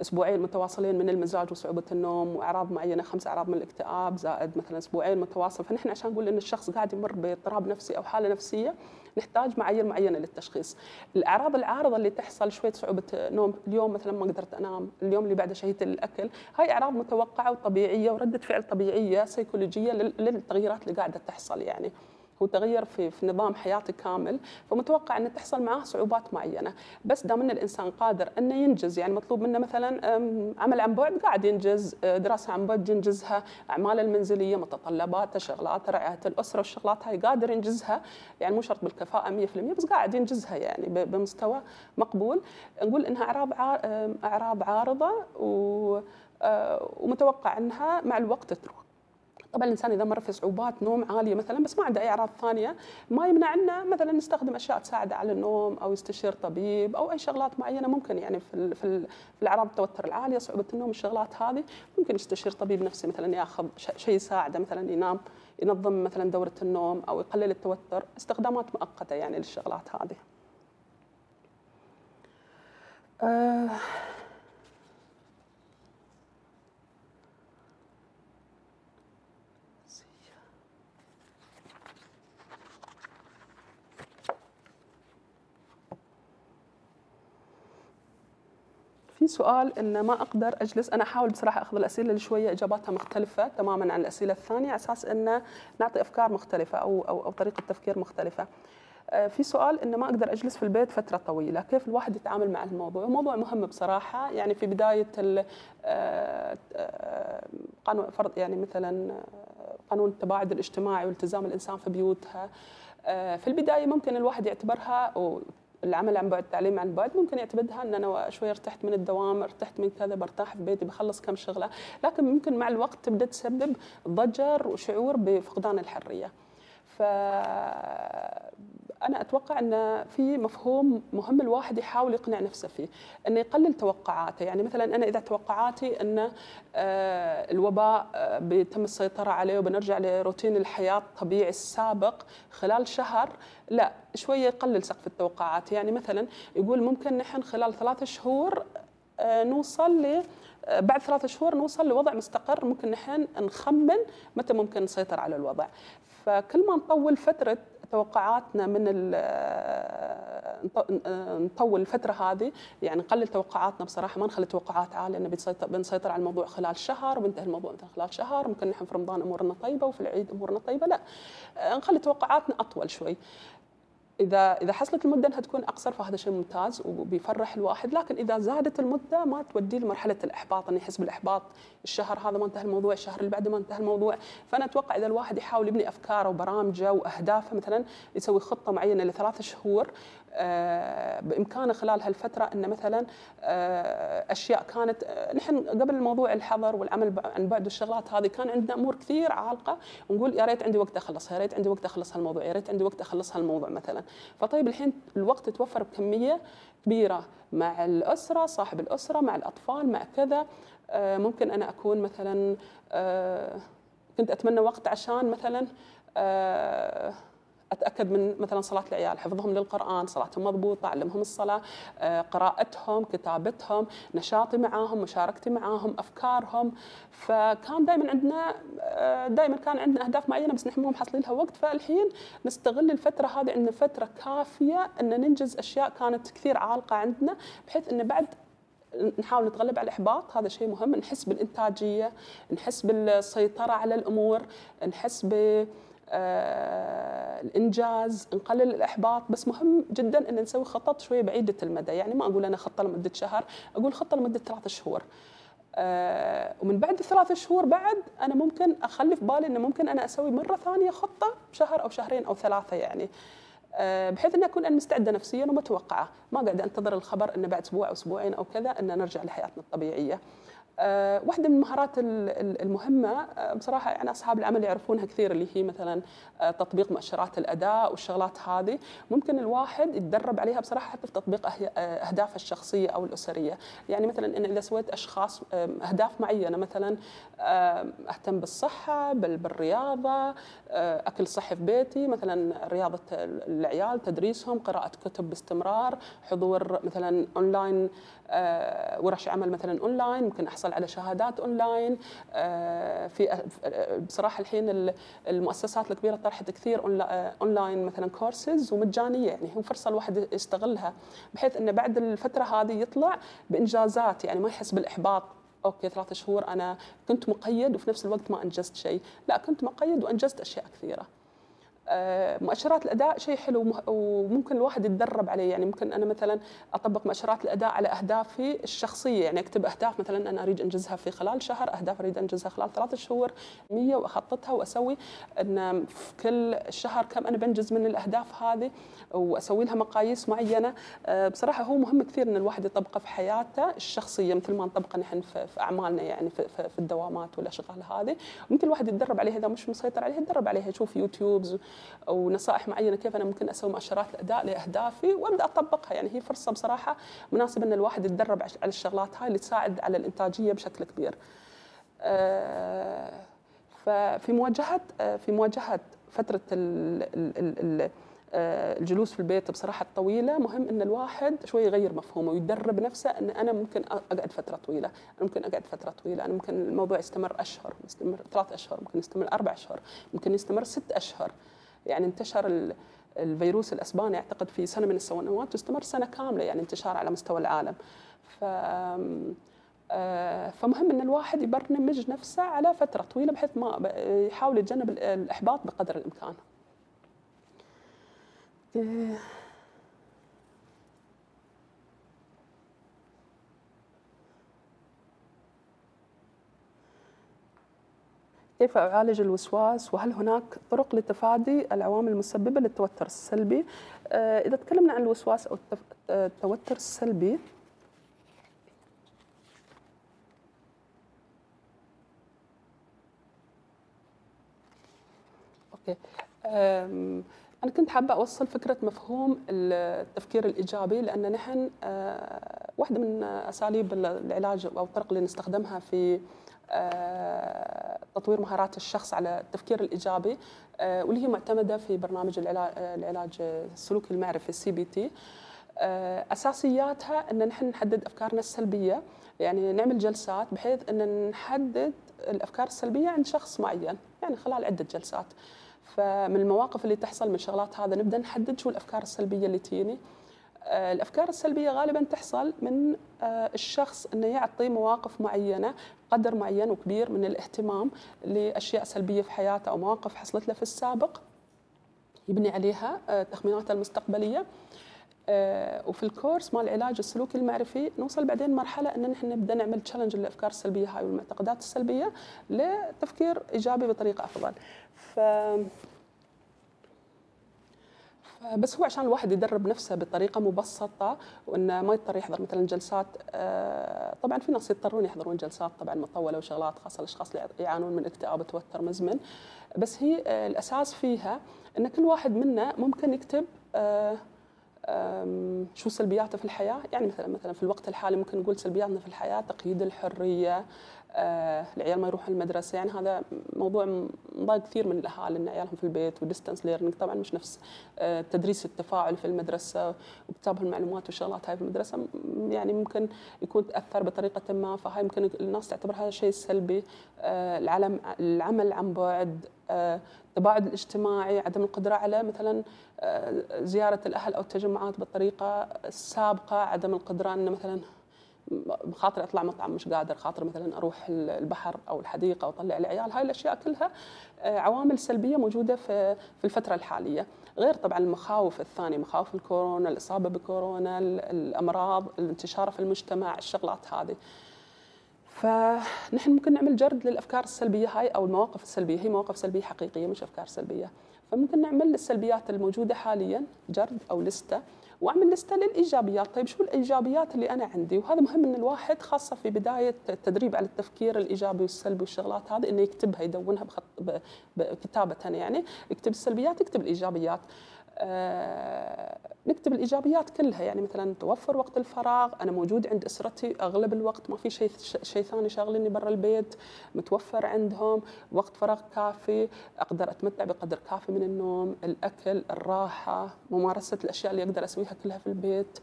أسبوعين متواصلين من المزاج وصعوبة النوم وأعراض معينة خمس أعراض من الاكتئاب زائد مثلا أسبوعين متواصل. فنحن عشان نقول إن الشخص قاعد يمر باضطراب نفسي أو حالة نفسية نحتاج معايير معينة للتشخيص. الأعراض العارضة اللي تحصل شوية صعوبة نوم اليوم مثلا ما قدرت أنام اليوم اللي بعده شهيت الأكل. هاي أعراض متوقعة وطبيعية وردة فعل طبيعية سيكولوجية للتغييرات اللي قاعدة تحصل يعني. هو تغير في في نظام حياتي كامل فمتوقع ان تحصل معاه صعوبات معينة. بس دام إن الإنسان قادر إنه ينجز يعني مطلوب منه مثلا عمل عن بعد قاعد ينجز أه، دراسة عن بعد ينجزها أعماله المنزلية متطلباته شغلاته رعاية الأسرة والشغلات هاي قادر ينجزها. يعني مو شرط بالكفاءة 100% بس قاعد ينجزها يعني بمستوى مقبول. نقول إنها أعراض أعراض عارضة أه، ومتوقع إنها مع الوقت تروح. طبعا الإنسان إذا مر في صعوبات نوم عالية مثلا بس ما عنده أي أعراض ثانية ما يمنع إنه مثلا يستخدم أشياء تساعده على النوم أو يستشير طبيب أو أي شغلات معينة. ممكن يعني في في الأعراض التوتر العالية صعوبة النوم الشغلات هذه ممكن يستشير طبيب نفسي مثلا يأخذ شيء يساعده مثلا ينام ينظم مثلا دورة النوم أو يقلل التوتر. استخدامات مؤقتة يعني للشغلات هذه. آه في سؤال إن ما أقدر أجلس أنا أحاول بصراحة أخذ الأسئلة اللي شوية إجاباتها مختلفة تماما عن الأسئلة الثانية على أساس ان نعطي أفكار مختلفة أو أو, أو طريقة تفكير مختلفة. آه، في سؤال انه ما أقدر أجلس في البيت فترة طويلة، كيف الواحد يتعامل مع الموضوع؟ موضوع مهم بصراحة يعني في بداية آه، آه، قانون فرض يعني مثلا قانون التباعد الاجتماعي والتزام الإنسان في بيوتها في البداية ممكن الواحد يعتبرها العمل عن بعد التعليم عن بعد ممكن يعتمدها إن أنا شوي ارتحت من الدوام ارتحت من كذا برتاح في بيتي بخلص كم شغلة. لكن ممكن مع الوقت تبدا تسبب ضجر وشعور بفقدان الحرية. ف أنا أتوقع أن في مفهوم مهم الواحد يحاول يقنع نفسه فيه أنه يقلل توقعاته. يعني مثلا أنا إذا توقعاتي أن آه، الوباء آه، بيتم السيطرة عليه وبنرجع لروتين الحياة الطبيعي السابق خلال شهر لا شوية يقلل سقف التوقعات. يعني مثلا يقول ممكن نحن خلال ثلاثة شهور آه، نوصل ل بعد ثلاثة شهور نوصل لوضع مستقر ممكن نحن نخمن متى ممكن نسيطر على الوضع. فكل ما نطول فترة توقعاتنا من آه، نطول الفترة هذه. يعني نقلل توقعاتنا بصراحة ما نخلي توقعات عالية. انه بنسيطر على الموضوع خلال شهر وبنتهي الموضوع مثلا خلال شهر. ممكن نحن في رمضان أمورنا طيبة وفي العيد أمورنا طيبة. لا آه، نخلي توقعاتنا أطول شوي. إذا إذا حصلت المدة إنها تكون أقصر فهذا شيء ممتاز وبيفرح الواحد. لكن إذا زادت المدة ما تودي لمرحلة الإحباط انه يحس بالإحباط. الشهر هذا ما انتهى الموضوع الشهر اللي بعده ما انتهى الموضوع. فأنا أتوقع إذا الواحد يحاول يبني أفكاره وبرامجه وأهدافه مثلا يسوي خطة معينة لثلاث شهور بإمكانه خلال هالفترة ان مثلا آه، أشياء كانت آه، نحن قبل موضوع الحظر والعمل عن بعد والشغلات هذه كان عندنا أمور كثير عالقة ونقول يا ريت عندي وقت أخلصها يا ريت عندي وقت أخلص هالموضوع يا ريت عندي وقت أخلص هالموضوع مثلا. فطيب الحين الوقت توفر بكمية كبيرة مع الأسرة صاحب الأسرة مع الأطفال مع كذا. ممكن أنا أكون مثلا كنت أتمنى وقت عشان مثلا أتأكد من مثلا صلاة العيال حفظهم للقرآن صلاتهم مضبوطة علمهم الصلاة آه، قراءتهم كتابتهم نشاطي معاهم مشاركتي معاهم أفكارهم. فكان دائما عندنا آه، دائما كان عندنا أهداف معينة بس نحن مو محصلين لها وقت. فالحين نستغل الفترة هذه عندنا فترة كافية إن ننجز أشياء كانت كثير عالقة عندنا بحيث إن بعد نحاول نتغلب على الإحباط. هذا شيء مهم. نحس بالإنتاجية نحس بالسيطرة على الأمور نحس ب الإنجاز نقلل الإحباط. بس مهم جدا إن نسوي خطط شوية بعيدة المدى. يعني ما أقول أنا خطة لمدة شهر أقول خطة لمدة ثلاثة شهور. آه، ومن بعد الثلاثة شهور بعد أنا ممكن أخلي في بالي إنه ممكن أنا أسوي مرة ثانية خطة شهر أو شهرين أو ثلاثة يعني. آه، بحيث ان أكون أنا مستعدة نفسيا ومتوقعة. ما قاعدة أنتظر الخبر إنه بعد أسبوع أو أسبوعين أو كذا ان نرجع لحياتنا الطبيعية. آه، واحدة من المهارات المهمة آه، بصراحة يعني أصحاب العمل يعرفونها كثير اللي هي مثلا آه، تطبيق مؤشرات الأداء والشغلات هذه. ممكن الواحد يتدرب عليها بصراحة حتى في تطبيق أهدافه الشخصية أو الأسرية. يعني مثلا إن إذا سويت أشخاص أهداف معينة مثلا أهتم بالصحة بالرياضة أكل صحي في بيتي مثلا رياضة العيال تدريسهم قراءة كتب باستمرار حضور مثلا أونلاين ورش عمل مثلا أونلاين ممكن أحصل نحصل على شهادات أونلاين. آه، في آه، بصراحة الحين المؤسسات الكبيرة طرحت كثير أونلاين مثلا كورسز ومجانية. يعني هو فرصة الواحد يستغلها بحيث إنه بعد الفترة هذه يطلع بإنجازات. يعني ما يحس بالإحباط okay ثلاثة شهور أنا كنت مقيد وفي نفس الوقت ما أنجزت شيء، لا كنت مقيد وأنجزت أشياء كثيرة. آه، مؤشرات الأداء شيء حلو وممكن الواحد يتدرب عليه. يعني ممكن أنا مثلا أطبق مؤشرات الأداء على أهدافي الشخصية. يعني أكتب أهداف مثلا أنا أريد أنجزها في خلال شهر أهداف أريد أنجزها خلال ثلاثة شهور 100 وأخططها وأسوي إن في كل شهر كم أنا بنجز من الأهداف هذه وأسوي لها مقاييس معينة. آه، بصراحة هو مهم كثير إن الواحد يطبقه في حياته الشخصية مثل ما نطبقه نحن في أعمالنا يعني في, الدوامات والأشغال هذه. ممكن الواحد يتدرب عليها إذا مش مسيطر عليها يتدرب عليها. يشوف يوتيوبز ونصائح معينة كيف أنا ممكن أسوي مؤشرات الاداء لأهدافي وأبدأ أطبقها يعني هي فرصة بصراحة مناسبة إن الواحد يتدرب على الشغلات هاي اللي تساعد على الإنتاجية بشكل كبير. آه، ففي مواجهة آه، في مواجهة فترة آه، الجلوس في البيت بصراحة الطويله مهم إن الواحد شوي يغير مفهومه ويدرب نفسه إن أنا ممكن أقعد فترة طويلة، أنا ممكن أقعد فترة طويلة، أنا ممكن الموضوع يستمر أشهر، يستمر ثلاث أشهر، ممكن يستمر أربع أشهر، ممكن يستمر ست أشهر. يعني انتشر الفيروس الأسباني أعتقد في سنة من السنوات واستمر سنة كاملة يعني انتشار على مستوى العالم. ف آه، فمهم إن الواحد يبرنمج نفسه على فترة طويلة بحيث ما يحاول يتجنب الإحباط بقدر الإمكان. كيف أعالج الوسواس وهل هناك طرق لتفادي العوامل المسببة للتوتر السلبي؟ آه، إذا تكلمنا عن الوسواس أو التوتر السلبي أوكي أنا كنت حابة أوصل فكرة مفهوم التفكير الإيجابي لأن نحن آه، واحدة من أساليب العلاج أو الطرق اللي نستخدمها في آه، تطوير مهارات الشخص على التفكير الإيجابي آه، واللي هي معتمدة في برنامج العلاج السلوكي المعرفي ال CBT أساسياتها إن نحن نحدد أفكارنا السلبية يعني نعمل جلسات بحيث إن نحدد الأفكار السلبية عند شخص معين يعني خلال عدة جلسات. فمن المواقف اللي تحصل من شغلات هذا نبدأ نحدد شو الأفكار السلبية اللي تجيني آه، الأفكار السلبية غالبا تحصل من آه، الشخص إنه يعطي مواقف معينة قدر معين وكبير من الاهتمام لأشياء سلبية في حياته أو مواقف حصلت له في السابق يبني عليها آه، تخميناته المستقبلية وفي الكورس مال العلاج السلوكي المعرفي نوصل بعدين مرحلة إن نحن نبدأ نعمل تشالنج للأفكار السلبية هاي والمعتقدات السلبية لتفكير إيجابي بطريقة أفضل. ف بس هو عشان الواحد يدرب نفسه بطريقة مبسطة وانه ما يضطر يحضر مثلا جلسات آه، طبعا في ناس يضطرون يحضرون جلسات طبعا مطولة وشغلات خاصة الأشخاص اللي يعانون من اكتئاب وتوتر مزمن. بس هي آه، الأساس فيها إن كل واحد منا ممكن يكتب آه، شو سلبياته في الحياة. يعني مثلا مثلا في الوقت الحالي ممكن نقول سلبياتنا في الحياة تقييد الحرية العيال ما يروحون المدرسة. يعني هذا موضوع مضايق كثير من الأهالي إن عيالهم في البيت و distance learning طبعا مش نفس آه تدريس التفاعل في المدرسة وكتاب المعلومات والشغلات هاي في المدرسة. يعني ممكن يكون تأثر بطريقة ما. فهاي ممكن الناس تعتبر هذا شيء سلبي. آه العلم العمل عن بعد آه التباعد الاجتماعي عدم القدرة على مثلا آه، زيارة الأهل أو التجمعات بالطريقة السابقه عدم القدرة إن مثلا بخاطر أطلع مطعم مش قادر خاطر مثلا أروح البحر أو الحديقة أو اطلع العيال. هاي الأشياء كلها آه، عوامل سلبية موجودة في في الفترة الحالية. غير طبعا المخاوف الثانية مخاوف الكورونا الإصابة بكورونا الأمراض الانتشار في المجتمع الشغلات هذه. فنحن ممكن نعمل جرد للأفكار السلبية هاي أو المواقف السلبية. هي مواقف سلبية حقيقية مش أفكار سلبية. فممكن نعمل السلبيات الموجودة حاليا جرد أو لستة. واعمل لسته للإيجابيات، طيب شو الإيجابيات اللي أنا عندي؟ وهذا مهم إن الواحد خاصة في بداية التدريب على التفكير الإيجابي والسلبي والشغلات هذه إنه يكتبها يدونها بخط بكتابه يعني يكتب السلبيات يكتب الإيجابيات. آه، نكتب الإيجابيات كلها. يعني مثلا توفر وقت الفراغ أنا موجود عند أسرتي أغلب الوقت ما في شيء شيء ثاني شاغلني برا البيت متوفر عندهم وقت فراغ كافي أقدر أتمتع بقدر كافي من النوم الأكل الراحة ممارسة الأشياء اللي أقدر أسويها كلها في البيت.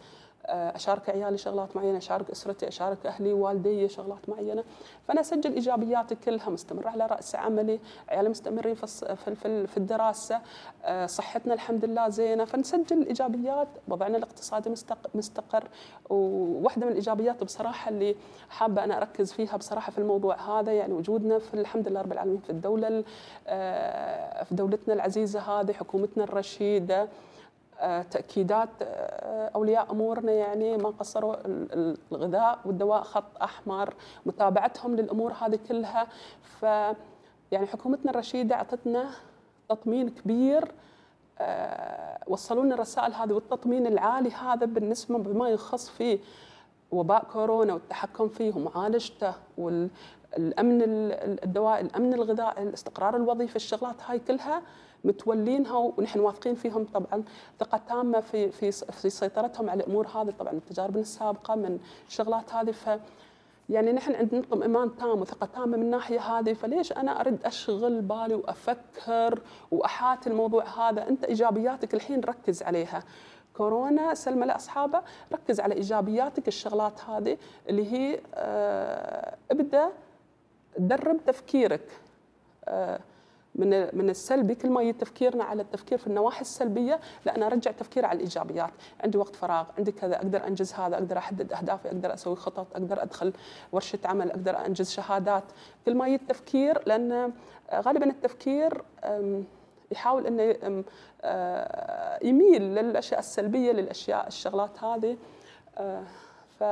أشارك عيالي شغلات معينة أشارك أسرتي أشارك أهلي والدي شغلات معينة. فأنا أسجل إيجابياتي كلها مستمرة على رأس عملي عيالي مستمرين في في الدراسة آه، صحتنا الحمد لله زينة. فنسجل الإيجابيات وضعنا الاقتصادي مستقر. وواحدة من الإيجابيات بصراحة اللي حابة أنا أركز فيها بصراحة في الموضوع هذا يعني وجودنا في الحمد لله رب العالمين في الدولة آه، في دولتنا العزيزة هذه حكومتنا الرشيدة آه، تأكيدات آه، أولياء أمورنا يعني ما قصروا الغذاء والدواء خط أحمر متابعتهم للأمور هذه كلها. ف يعني حكومتنا الرشيدة أعطتنا تطمين كبير آه، وصلوا لنا الرسائل هذه والتطمين العالي هذا بالنسبة بما يخص في وباء كورونا والتحكم فيه ومعالجته والامن الدواء الأمن الغذائي الاستقرار الوظيفي الشغلات هاي كلها متولينها ونحن واثقين فيهم طبعا. ثقة تامة في في في سيطرتهم على الأمور هذه طبعا من تجاربنا السابقة من الشغلات هذه. ف يعني نحن عندنا اطمئنان تام وثقة تامة من الناحيه هذه فليش أنا أرد أشغل بالي وأفكر واحاتي الموضوع هذا؟ أنت إيجابياتك الحين ركز عليها. كورونا سلمى لأصحابه ركز على إيجابياتك الشغلات هذه اللي هي آه، ابدأ درب تفكيرك. آه، من من السلبي كل ما يجي تفكيرنا على التفكير في النواحي السلبية لا أنا أرجع تفكير على الإيجابيات. عندي وقت فراغ عندي كذا أقدر أنجز هذا أقدر أحدد أهدافي أقدر أسوي خطط أقدر أدخل ورشة عمل أقدر أنجز شهادات. كل ما يجي التفكير لأن غالبا التفكير يحاول إنه آه، يميل للأشياء السلبية للأشياء الشغلات هذه. آه، ف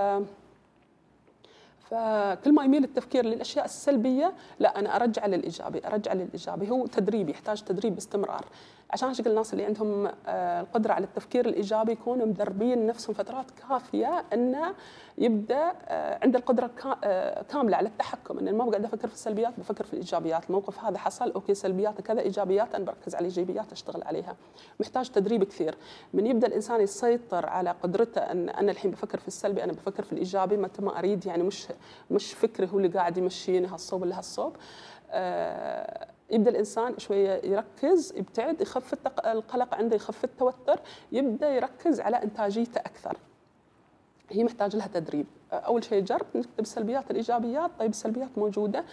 فكل ما يميل التفكير للأشياء السلبية لا أنا أرجع للإيجابي أرجع للإيجابي. هو تدريب يحتاج تدريب باستمرار. عشان شكل الناس اللي عندهم آه، القدرة على التفكير الإيجابي يكونوا مدربين نفسهم فترات كافية إنه يبدأ آه، عنده القدرة آه، كاملة على التحكم. ان ما بقعد أفكر في السلبيات بفكر في الإيجابيات. الموقف هذا حصل أوكي سلبيات كذا إيجابيات أنا بركز على الايجابيات أشتغل عليها. محتاج تدريب كثير. من يبدأ الإنسان يسيطر على قدرته ان أنا الحين بفكر في السلبي أنا بفكر في الإيجابي متى ما أريد يعني مش مش فكري هو اللي قاعد يمشيني هالصوب ولا هالصوب يبدأ الإنسان شوية يركز يبتعد يخف القلق عنده يخف التوتر يبدأ يركز على إنتاجيته أكثر. هي محتاج لها تدريب. أول شيء جرب نكتب السلبيات الإيجابيات. طيب السلبيات موجودة.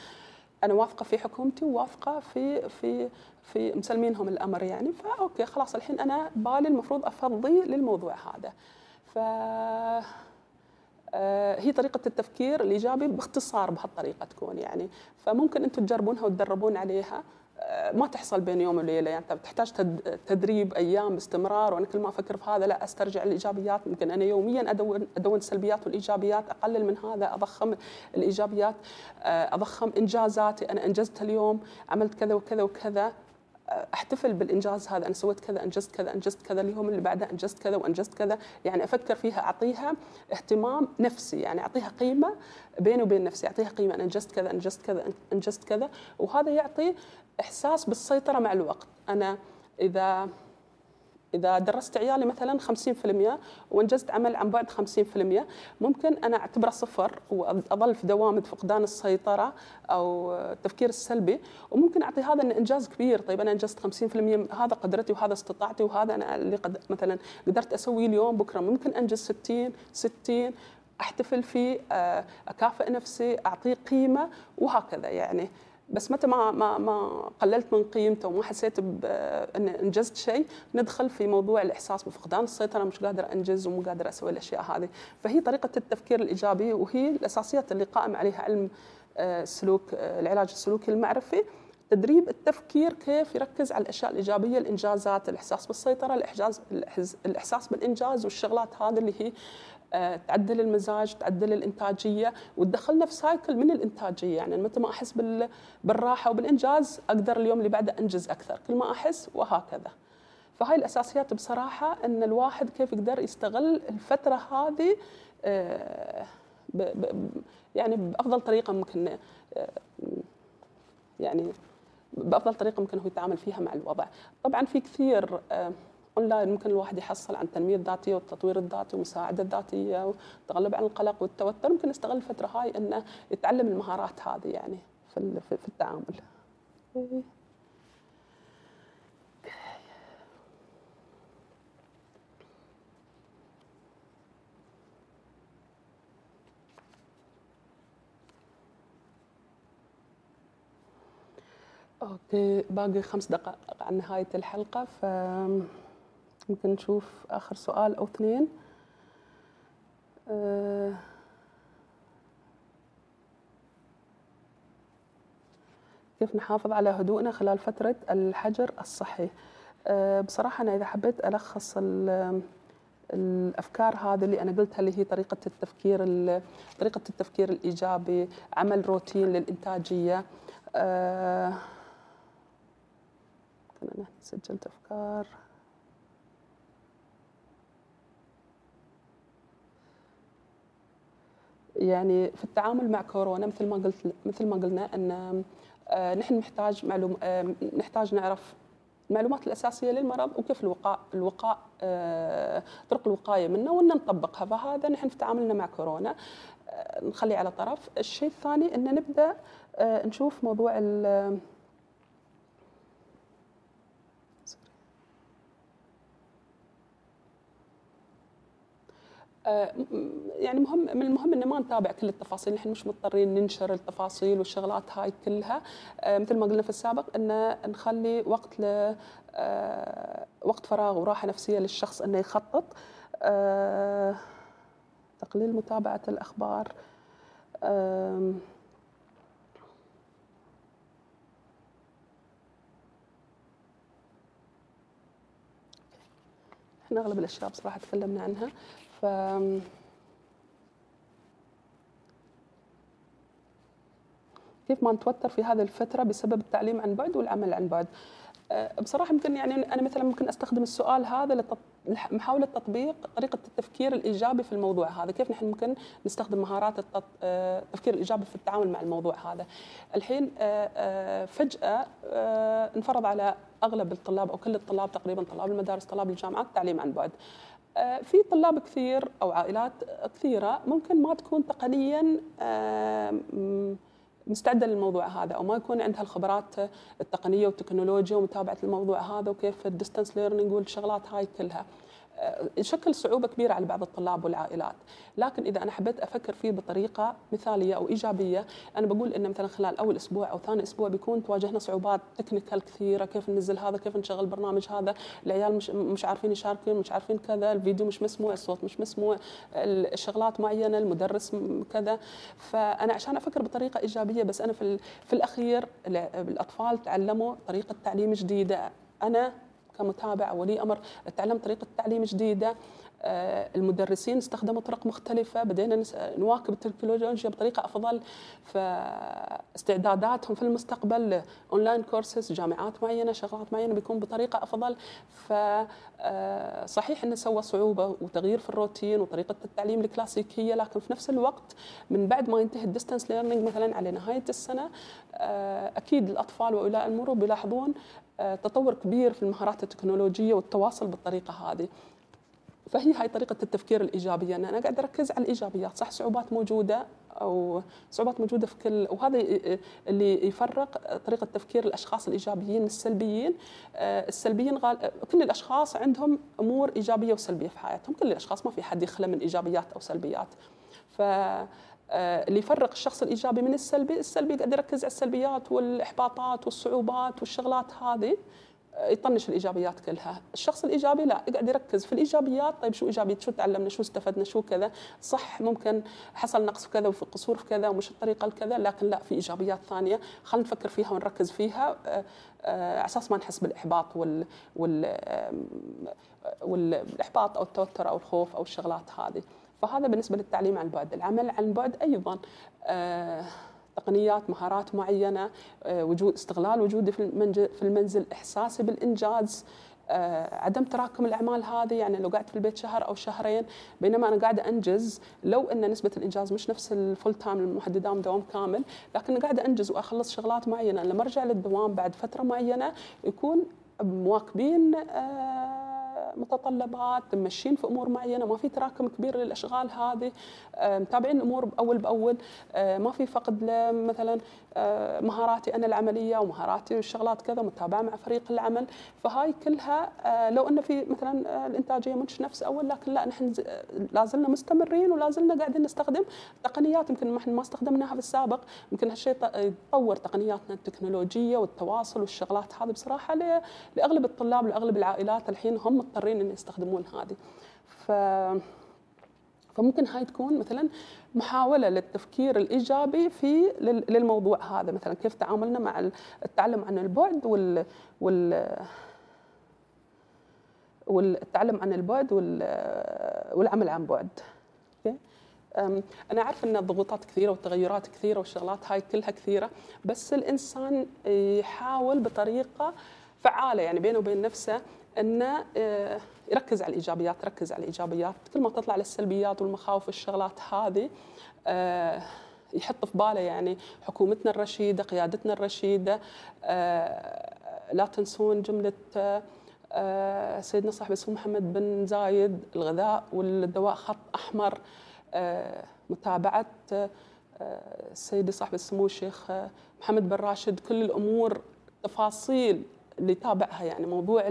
أنا واثقة في حكومتي وواثقة في في في مسلمينهم الأمر يعني. فاوكي خلاص الحين أنا بالي المفروض أفضي للموضوع هذا. ف هي طريقة التفكير الإيجابي باختصار بهالطريقة تكون يعني. فممكن أنتم تجربونها وتدربون عليها. آه، ما تحصل بين يوم وليلة. يعني تحتاج تدريب أيام باستمرار. وأنا كل ما أفكر في هذا لا أسترجع الإيجابيات. ممكن أنا يوميا أدون أدون السلبيات والإيجابيات. أقلل من هذا أضخم الإيجابيات. آه، أضخم إنجازاتي. أنا انجزت اليوم عملت كذا وكذا وكذا. أحتفل بالإنجاز هذا أنا سويت كذا أنجزت كذا أنجزت كذا اليوم اللي بعده أنجزت كذا وأنجزت كذا. يعني أفكر فيها أعطيها اهتمام نفسي يعني أعطيها قيمة بيني وبين نفسي أعطيها قيمة أنا أنجزت كذا أنجزت كذا أنجزت كذا. وهذا يعطي إحساس بالسيطرة مع الوقت. أنا إذا إذا درست عيالي مثلا 50% وإنجزت عمل عن بعد 50% ممكن أنا أعتبره صفر وأظل في دوامه فقدان السيطرة أو التفكير السلبي وممكن أعطي هذا انه إنجاز كبير. طيب أنا إنجزت 50% هذا قدرتي وهذا استطاعتي وهذا أنا اللي قد مثلا قدرت أسويه اليوم بكرة ممكن أنجز 60 60 أحتفل فيه آه، أكافئ نفسي أعطيه قيمة وهكذا يعني. بس متى ما ما ما قللت من قيمته وما حسيت بان إنجزت شيء ندخل في موضوع الإحساس بفقدان السيطرة مش قادر أنجز ومو قادر أسوي الأشياء هذه. فهي طريقة التفكير الإيجابي وهي الأساسيات اللي قائم عليها علم آه، السلوك آه، العلاج السلوكي المعرفي. تدريب التفكير كيف يركز على الأشياء الإيجابية الإنجازات الإحساس بالسيطرة الاحجاز الإحساس بالإنجاز والشغلات هذه اللي هي آه، تعدل المزاج تعدل الإنتاجية وتدخلنا في سايكل من الإنتاجية. يعني متى ما أحس بالراحة وبالإنجاز أقدر اليوم اللي بعده أنجز أكثر. كل ما أحس وهكذا. فهاي الأساسيات بصراحة إن الواحد كيف يقدر يستغل الفترة هذه آه، يعني بأفضل طريقة ممكن آه، يعني بأفضل طريقة ممكن هو يتعامل فيها مع الوضع. طبعا في كثير اونلاين ممكن الواحد يحصل عن التنميه الذاتيه والتطوير الذاتي والمساعده الذاتيه والتغلب عن القلق والتوتر ممكن يستغل الفترة هاي إنه يتعلم المهارات هذه يعني في في التعامل. أوكي باقي خمس دقائق عن نهاية الحلقة ف ممكن نشوف آخر سؤال أو اثنين. أه كيف نحافظ على هدوءنا خلال فترة الحجر الصحي؟ أه بصراحة أنا إذا حبيت ألخص الأفكار هذه اللي أنا قلتها اللي هي طريقة التفكير طريقة التفكير الإيجابي عمل روتين للإنتاجية. أه أنا سجلت أفكار. يعني في التعامل مع كورونا مثل ما قلت مثل ما قلنا أن آه، نحن نحتاج معلوم آه، نحتاج نعرف المعلومات الأساسية للمرض وكيف الوقاء الوقاء آه، طرق الوقاية منه وإن نطبقها. فهذا نحن في تعاملنا مع كورونا نخليه على طرف. الشيء الثاني أن نبدأ نشوف موضوع يعني مهم من المهم ان ما نتابع كل التفاصيل نحن مش مضطرين ننشر التفاصيل والشغلات هاي كلها. آه، مثل ما قلنا في السابق ان نخلي وقت ل آه، وقت فراغ وراحة نفسية للشخص إنه يخطط. تقليل متابعة الأخبار. إحنا أغلب الأشياء بصراحة تكلمنا عنها. كيف ما نتوتر في هذه الفترة بسبب التعليم عن بعد والعمل عن بعد أه، بصراحة يمكن يعني أنا مثلا ممكن أستخدم السؤال هذا لمحاولة تطبيق طريقة التفكير الإيجابي في الموضوع هذا. كيف نحن ممكن نستخدم مهارات أه، التفكير الإيجابي في التعامل مع الموضوع هذا؟ الحين أه، فجأة انفرض على أغلب الطلاب أو كل الطلاب تقريبا طلاب المدارس طلاب الجامعات التعليم عن بعد في طلاب كثير أو عائلات كثيرة ممكن ما تكون تقنيا مستعدة للموضوع هذا أو ما يكون عندها الخبرات التقنية والتكنولوجيا ومتابعة الموضوع هذا وكيف ال distance learning والشغلات هاي كلها. يشكل صعوبة كبيرة على بعض الطلاب والعائلات، لكن إذا أنا حبيت أفكر فيه بطريقة مثالية أو إيجابية، أنا بقول ان مثلا خلال أول أسبوع أو ثاني أسبوع بيكون تواجهنا صعوبات technical كثيرة، كيف ننزل هذا، كيف نشغل البرنامج هذا، العيال مش مش عارفين يشاركون، مش عارفين كذا، الفيديو مش مسموع، الصوت مش مسموع، الشغلات معينة، المدرس كذا، فأنا عشان أفكر بطريقة إيجابية بس أنا في في الأخير الأطفال تعلموا طريقة تعليم جديدة، أنا كمتابع ولي أمر تعلم طريقة تعليم جديدة. آه، المدرسين استخدموا طرق مختلفة بدينا نواكب التكنولوجيا بطريقة أفضل. فاستعداداتهم في المستقبل online courses جامعات معينة شغلات معينة بيكون بطريقة أفضل. فصحيح آه، أنه سوى صعوبة وتغيير في الروتين وطريقة التعليم الكلاسيكية لكن في نفس الوقت من بعد ما ينتهي ال distance learning مثلا على نهاية السنة آه، أكيد الأطفال وأولياء الأمور بيلاحظون تطور كبير في المهارات التكنولوجية والتواصل بالطريقة هذه. فهي هاي طريقة التفكير الإيجابية إن أنا قاعد أركز على الإيجابيات. صح صعوبات موجودة أو صعوبات موجودة في كل وهذا اللي يفرق طريقة تفكير الأشخاص الإيجابيين السلبيين. آه، السلبيين غال... كل الأشخاص عندهم أمور إيجابية وسلبية في حياتهم. كل الأشخاص ما في حد يخلى من إيجابيات أو سلبيات. ف اللي يفرق الشخص الإيجابي من السلبي، السلبي قاعد يركز على السلبيات والإحباطات والصعوبات والشغلات هذه يطنش الإيجابيات كلها، الشخص الإيجابي لا يقعد يركز في الإيجابيات طيب شو ايجابيات شو تعلمنا؟ شو استفدنا؟ شو كذا، صح ممكن حصل نقص في كذا وفي قصور في كذا ومش الطريقة الكذا لكن لا في إيجابيات ثانية. خلينا نفكر فيها ونركز فيها آه، آه، على أساس ما نحس بالإحباط وال وال والإحباط أو التوتر أو الخوف أو الشغلات هذه. فهذا بالنسبة للتعليم عن بعد، العمل عن بعد أيضا آه تقنيات مهارات معينة آه، وجود استغلال وجودي في المنزل في المنزل إحساسي بالإنجاز آه، عدم تراكم الأعمال هذه. يعني لو قعدت في البيت شهر أو شهرين بينما أنا قاعدة أنجز لو إن نسبة الإنجاز مش نفس ال full time المحددة دوام كامل لكن قاعدة أنجز وأخلص شغلات معينة لما أرجع للدوام بعد فترة معينة يكون مواكبين آه متطلبات ماشيين في أمور معينة ما في تراكم كبير للأشغال هذه. آه، متابعين الأمور اول بأول. آه، ما في فقد مثلا آه، مهاراتي أنا العملية ومهاراتي والشغلات كذا متابعة مع فريق العمل. فهاي كلها لو ان في مثلا الإنتاجية مش نفس أول لكن لا نحن لازلنا مستمرين ولازلنا قاعدين نستخدم تقنيات. يمكن إحنا ما استخدمناها في السابق. يمكن هالشيء يطور تقنياتنا التكنولوجية والتواصل والشغلات هذه بصراحة لأغلب الطلاب لأغلب العائلات الحين هم مضطرين ان يستخدمون هذه. ف فممكن هاي تكون مثلا محاولة للتفكير الإيجابي في للموضوع هذا. مثلا كيف تعاملنا مع التعلم عن البعد وال وال والتعلم عن البعد والعمل عن بعد. أنا عارفه إن الضغوطات كثيرة والتغيرات كثيرة والشغلات هاي كلها كثيرة بس الإنسان يحاول بطريقة فعالة يعني بينه وبين نفسه إنه آه، يركز على الإيجابيات ركز على الإيجابيات. كل ما تطلع للسلبيات والمخاوف والشغلات هذه آه، يحط في باله يعني حكومتنا الرشيدة قيادتنا الرشيدة آه، لا تنسون جملة سيدنا صاحب السمو محمد بن زايد الغذاء والدواء خط أحمر متابعة سيدي صاحب السمو الشيخ محمد بن راشد. كل الأمور تفاصيل اللي يتابعها يعني موضوع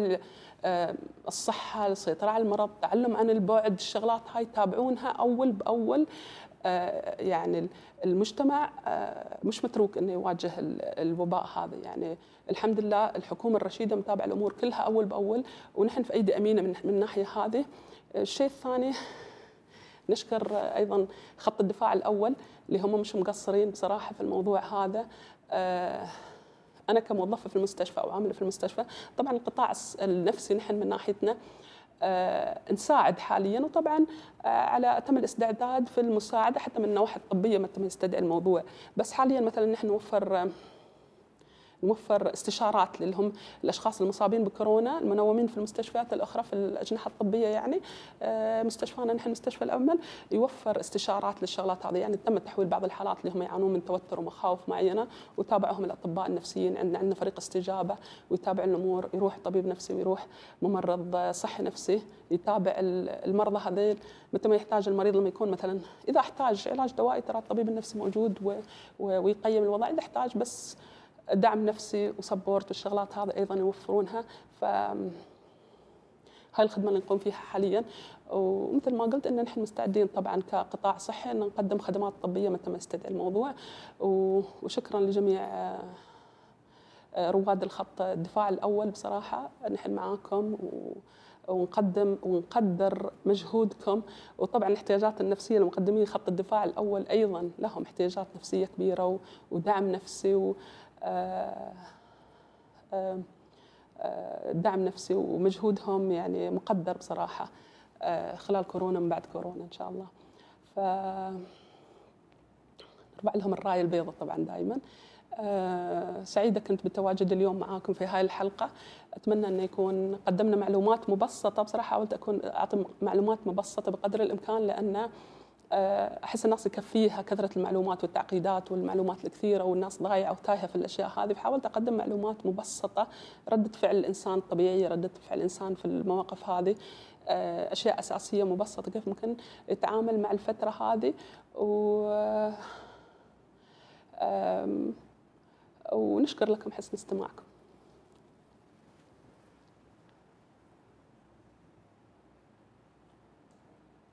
الصحة السيطره على المرض التعلم عن البعد الشغلات هاي يتابعونها أول بأول. آه، يعني المجتمع آه، مش متروك إنه يواجه الوباء هذا. يعني الحمد لله الحكومة الرشيدة متابعة الأمور كلها أول بأول ونحن في ايدي امينه من الناحية هذه. الشيء الثاني نشكر أيضا خط الدفاع الأول اللي هم مش مقصرين بصراحة في الموضوع هذا. آه، أنا كموظفة في المستشفى أو عاملة في المستشفى طبعا القطاع النفسي نحن من ناحيتنا آه، نساعد حاليا وطبعا آه، على اتم الاستعداد في المساعدة حتى من النواحي الطبية ما يستدعي الموضوع. بس حاليا مثلا نحن نوفر نوفر استشارات اللي هم الأشخاص المصابين بكورونا المنومين في المستشفيات الأخرى في الأجنحة الطبية يعني آه، مستشفانا نحن مستشفى الامل يوفر استشارات للشغلات هذه. يعني تم تحويل بعض الحالات اللي هم يعانون من توتر ومخاوف معينة وتابعهم الأطباء النفسيين. عندنا عندنا فريق استجابة ويتابع الأمور يروح طبيب نفسي ويروح ممرض صحي نفسي يتابع المرضى هذيل. متى ما يحتاج المريض لما يكون مثلا إذا احتاج علاج دوائي ترى الطبيب النفسي موجود ويقيم الوضع. إذا احتاج بس دعم نفسي وسبورت والشغلات هذا أيضا يوفرونها. ف هاي الخدمة اللي نقوم فيها حاليا. ومثل ما قلت إن نحن مستعدين طبعا كقطاع صحي إن نقدم خدمات طبية متى ما يستدعي الموضوع. وشكرا لجميع آه، رواد الخط الدفاع الأول بصراحة. نحن معاكم ونقدم ونقدر مجهودكم. وطبعا الاحتياجات النفسية لمقدمي خط الدفاع الأول أيضا لهم احتياجات نفسية كبيرة ودعم نفسي و دعم نفسي ومجهودهم يعني مقدر بصراحة خلال كورونا من بعد كورونا إن شاء الله. ف نرفع لهم الراية البيضاء طبعا دائما سعيدة كنت بالتواجد اليوم معاكم في هاي الحلقة. أتمنى أن يكون قدمنا معلومات مبسطة. بصراحة حاولت أكون أعطي معلومات مبسطة بقدر الإمكان لأن آه، أحس الناس يكفيها كثرة المعلومات والتعقيدات والمعلومات الكثيرة والناس ضايعة وتايهه في الأشياء هذه. فحاولت أقدم معلومات مبسطة ردة فعل الإنسان الطبيعيه ردة فعل الإنسان في المواقف هذه آه، أشياء أساسية مبسطة كيف ممكن يتعامل مع الفترة هذه. و ونشكر لكم حسن استماعكم.